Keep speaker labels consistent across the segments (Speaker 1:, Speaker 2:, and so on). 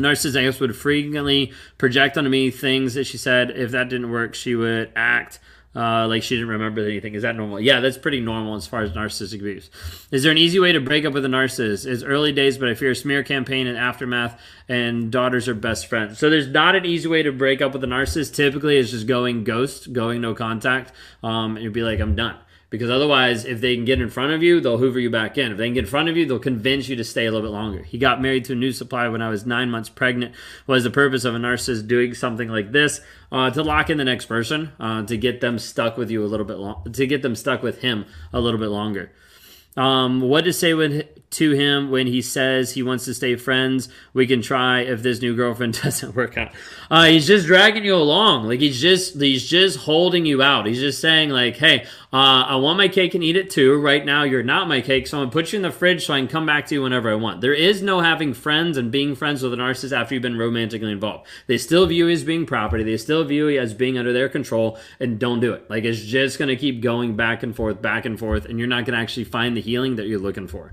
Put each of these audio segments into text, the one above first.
Speaker 1: A narcissist would frequently project onto me things that she said. If that didn't work, she would act uh, like she didn't remember anything. Is that normal? Yeah, that's pretty normal as far as narcissistic abuse. Is there an easy way to break up with a narcissist? It's early days, but I fear smear campaign and aftermath, and daughters are best friends. So there's not an easy way to break up with a narcissist. Typically, it's just going ghost, going no contact. Um, and you'd be like, I'm done because otherwise if they can get in front of you they'll hoover you back in. If they can get in front of you they'll convince you to stay a little bit longer. He got married to a new supply when i was nine months pregnant was the purpose of a narcissist doing something like this uh, to lock in the next person uh, to get them stuck with you a little bit long to get them stuck with him a little bit longer. Um, what to say with to him when he says he wants to stay friends. We can try if this new girlfriend doesn't work out. Uh, he's just dragging you along. Like he's just he's just holding you out. He's just saying like, hey, uh, I want my cake and eat it too. Right now, you're not my cake, so I'm gonna put you in the fridge so I can come back to you whenever I want. There is no having friends and being friends with a narcissist after you've been romantically involved. They still view you as being property. They still view you as being under their control, and don't do it. Like it's just gonna keep going back and forth, back and forth, and you're not gonna actually find the healing that you're looking for.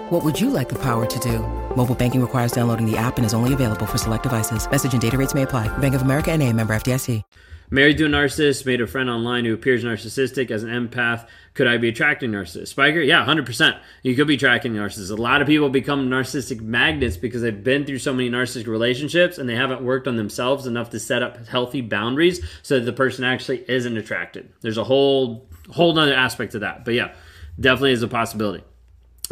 Speaker 2: What would you like the power to do? Mobile banking requires downloading the app and is only available for select devices. Message and data rates may apply. Bank of America and a member FDIC.
Speaker 1: Married to a narcissist, made a friend online who appears narcissistic as an empath. Could I be attracting narcissist? Spiker? Yeah, 100%. You could be attracting narcissists. A lot of people become narcissistic magnets because they've been through so many narcissistic relationships and they haven't worked on themselves enough to set up healthy boundaries so that the person actually isn't attracted. There's a whole whole other aspect to that. But yeah, definitely is a possibility.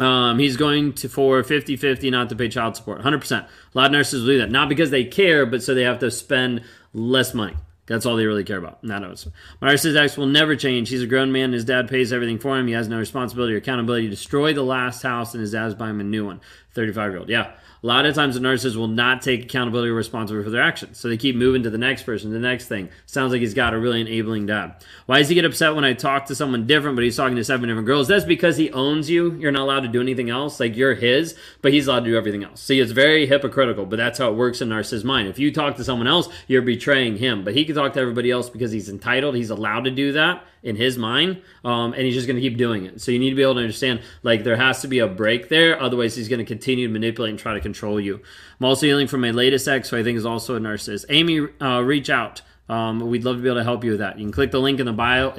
Speaker 1: Um, he's going to for 50 50 not to pay child support. 100%. A lot of narcs will do that. Not because they care, but so they have to spend less money. That's all they really care about. Not us. My narcissist will never change. He's a grown man. His dad pays everything for him. He has no responsibility or accountability destroy the last house, and his dad's buying him a new one. 35 year old. Yeah. A lot of times the narcs will not take accountability or responsibility for their actions. So they keep moving to the next person, the next thing. Sounds like he's got a really enabling dad. Why does he get upset when I talk to someone different, but he's talking to seven different girls? That's because he owns you. You're not allowed to do anything else. Like you're his, but he's allowed to do everything else. See, it's very hypocritical, but that's how it works in narcissist mind. If you talk to someone else, you're betraying him. But he can talk to everybody else because he's entitled. He's allowed to do that in his mind, um, and he's just going to keep doing it. So you need to be able to understand, like, there has to be a break there. Otherwise, he's going to continue to manipulate and try to control you. I'm also healing from my latest ex, who I think is also a narcissist. Amy, uh, reach out. Um, we'd love to be able to help you with that. You can click the link in the bio,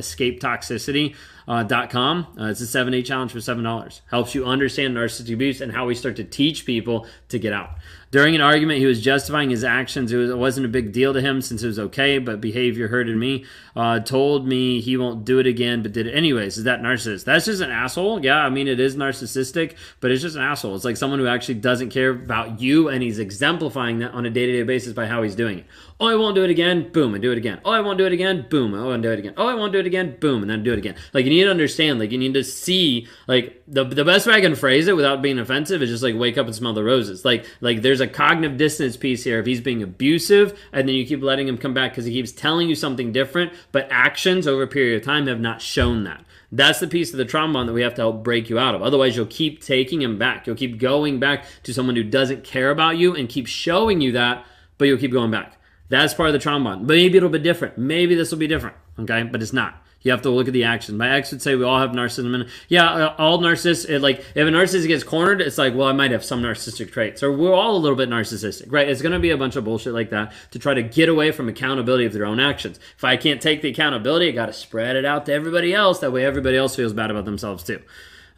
Speaker 1: escapetoxicity.com. Uh, it's a seven day challenge for $7. Helps you understand narcissistic abuse and how we start to teach people to get out. During an argument, he was justifying his actions. It, was, wasn't a big deal to him since it was okay, but behavior hurted me. Uh, told me he won't do it again, but did it anyways. Is that narcissist? That's just an asshole. Yeah, I mean, it is narcissistic, but it's just an asshole. It's like someone who actually doesn't care about you, and he's exemplifying that on a day to day basis by how he's doing it. Oh, I won't do it again. Boom, and do it again. Oh, I won't do it again. Boom. Oh, and do it again. Oh, I won't do it again. Boom, and then do it again. Like you need to understand. Like you need to see. Like the the best way I can phrase it without being offensive is just like wake up and smell the roses. Like like there's a cognitive dissonance piece here. If he's being abusive, and then you keep letting him come back because he keeps telling you something different, but actions over a period of time have not shown that. That's the piece of the trauma that we have to help break you out of. Otherwise, you'll keep taking him back. You'll keep going back to someone who doesn't care about you and keep showing you that, but you'll keep going back. That's part of the trauma. Maybe it'll be different. Maybe this will be different. Okay, but it's not. You have to look at the action. My ex would say we all have narcissism. Yeah, uh, all narcissists, it, like if a narcissist gets cornered, it's like, well, I might have some narcissistic traits. Or we're all a little bit narcissistic, right? It's going to be a bunch of bullshit like that to try to get away from accountability of their own actions. If I can't take the accountability, I got to spread it out to everybody else. That way everybody else feels bad about themselves too.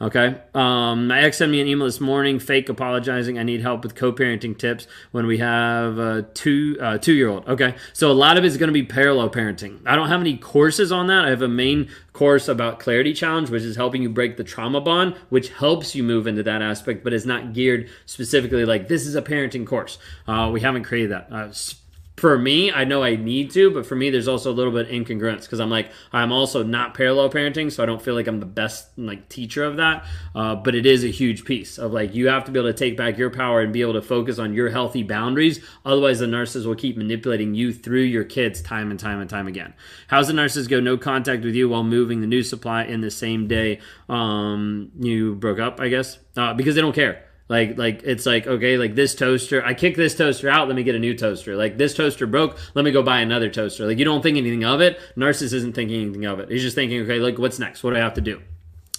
Speaker 1: Okay. Um, my ex sent me an email this morning, fake apologizing. I need help with co-parenting tips when we have a two uh, two year old. Okay. So a lot of it is going to be parallel parenting. I don't have any courses on that. I have a main course about Clarity Challenge, which is helping you break the trauma bond, which helps you move into that aspect, but is not geared specifically like this is a parenting course. Uh, we haven't created that. Uh, for me, I know I need to, but for me, there's also a little bit of incongruence because I'm like, I'm also not parallel parenting, so I don't feel like I'm the best like teacher of that. Uh, but it is a huge piece of like, you have to be able to take back your power and be able to focus on your healthy boundaries. Otherwise, the narcissist will keep manipulating you through your kids time and time and time again. How's the narcissist go no contact with you while moving the new supply in the same day um, you broke up, I guess? Uh, because they don't care. Like like it's like okay, like this toaster, I kick this toaster out, let me get a new toaster. Like this toaster broke, let me go buy another toaster. Like you don't think anything of it. Narcissist isn't thinking anything of it. He's just thinking, okay, like what's next? What do I have to do?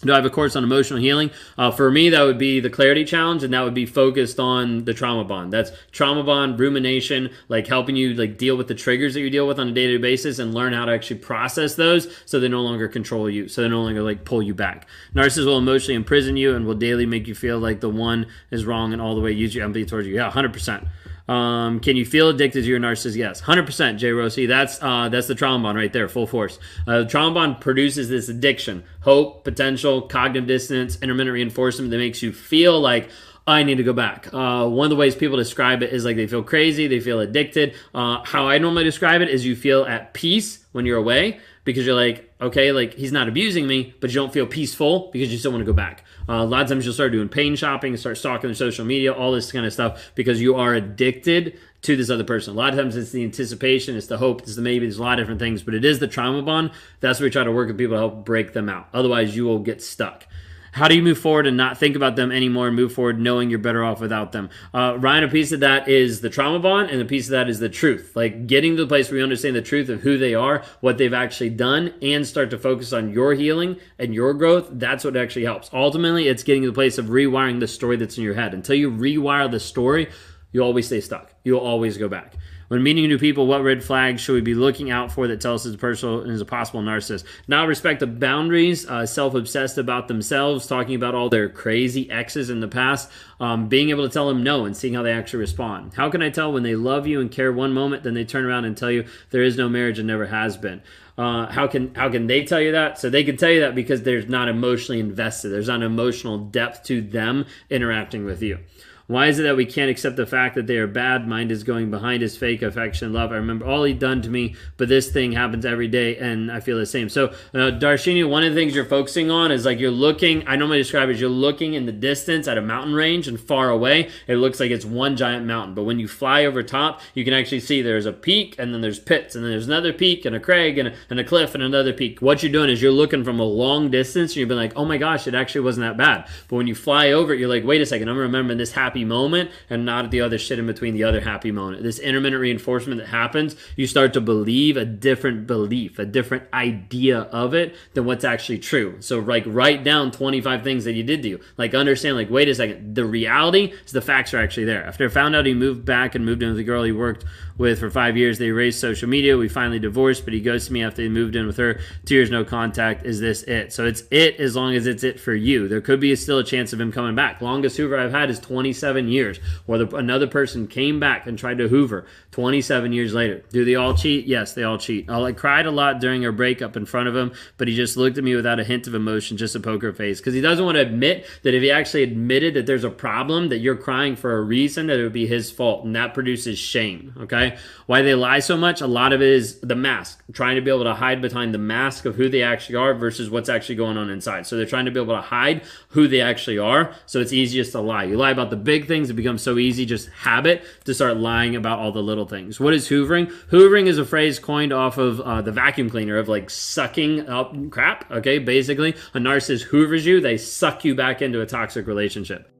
Speaker 1: Do I have a course on emotional healing? Uh, for me, that would be the clarity challenge, and that would be focused on the trauma bond. That's trauma bond, rumination, like helping you like deal with the triggers that you deal with on a day to day basis, and learn how to actually process those, so they no longer control you, so they no longer like pull you back. Narcissists will emotionally imprison you and will daily make you feel like the one is wrong and all the way use your empathy towards you. Yeah, hundred percent. Um, can you feel addicted to your narcissist? Yes, hundred percent. Jay Rossi, that's uh, that's the trauma bond right there, full force. Uh, bond produces this addiction, hope, potential, cognitive dissonance, intermittent reinforcement that makes you feel like I need to go back. Uh, one of the ways people describe it is like they feel crazy, they feel addicted. Uh, how I normally describe it is you feel at peace when you're away because you're like, okay, like he's not abusing me, but you don't feel peaceful because you still want to go back. Uh, a lot of times you'll start doing pain shopping, start stalking their social media, all this kind of stuff because you are addicted to this other person. A lot of times it's the anticipation, it's the hope, it's the maybe, there's a lot of different things, but it is the trauma bond. That's where we try to work with people to help break them out. Otherwise, you will get stuck. How do you move forward and not think about them anymore and move forward knowing you're better off without them? Uh, Ryan, a piece of that is the trauma bond, and a piece of that is the truth. Like getting to the place where you understand the truth of who they are, what they've actually done, and start to focus on your healing and your growth. That's what actually helps. Ultimately, it's getting to the place of rewiring the story that's in your head. Until you rewire the story, you always stay stuck. You'll always go back. When meeting new people, what red flags should we be looking out for that tell us it's a personal and is a possible narcissist? Not respect the boundaries, uh, self obsessed about themselves, talking about all their crazy exes in the past, um, being able to tell them no and seeing how they actually respond. How can I tell when they love you and care one moment, then they turn around and tell you there is no marriage and never has been? Uh, how can how can they tell you that? So they can tell you that because there's not emotionally invested. There's not emotional depth to them interacting with you. Why is it that we can't accept the fact that they are bad? Mind is going behind his fake affection, love. I remember all he done to me, but this thing happens every day, and I feel the same. So, uh, Darshini, one of the things you're focusing on is like you're looking. I normally describe it as you're looking in the distance at a mountain range, and far away, it looks like it's one giant mountain. But when you fly over top, you can actually see there's a peak, and then there's pits, and then there's another peak, and a crag, and a, and a cliff, and another peak. What you're doing is you're looking from a long distance, and you've been like, oh my gosh, it actually wasn't that bad. But when you fly over it, you're like, wait a second, I'm remembering this happy moment and not the other shit in between the other happy moment. This intermittent reinforcement that happens, you start to believe a different belief, a different idea of it than what's actually true. So like write down 25 things that you did do. Like understand like wait a second, the reality is the facts are actually there. After I found out he moved back and moved in with the girl he worked with for 5 years, they raised social media. We finally divorced, but he goes to me after he moved in with her. 2 years no contact. Is this it? So it's it as long as it's it for you. There could be still a chance of him coming back. Longest Hoover I've had is 27 years or another person came back and tried to hoover 27 years later. Do they all cheat? Yes, they all cheat. I cried a lot during our breakup in front of him, but he just looked at me without a hint of emotion, just a poker face, because he doesn't want to admit that if he actually admitted that there's a problem, that you're crying for a reason, that it would be his fault, and that produces shame. Okay, why they lie so much? A lot of it is the mask, trying to be able to hide behind the mask of who they actually are versus what's actually going on inside. So they're trying to be able to hide who they actually are, so it's easiest to lie. You lie about the big things, it becomes so easy just habit to start lying about all the little things. What is hoovering? Hoovering is a phrase coined off of uh, the vacuum cleaner of like sucking up crap. Okay, basically, a narcissist hoovers you, they suck you back into a toxic relationship.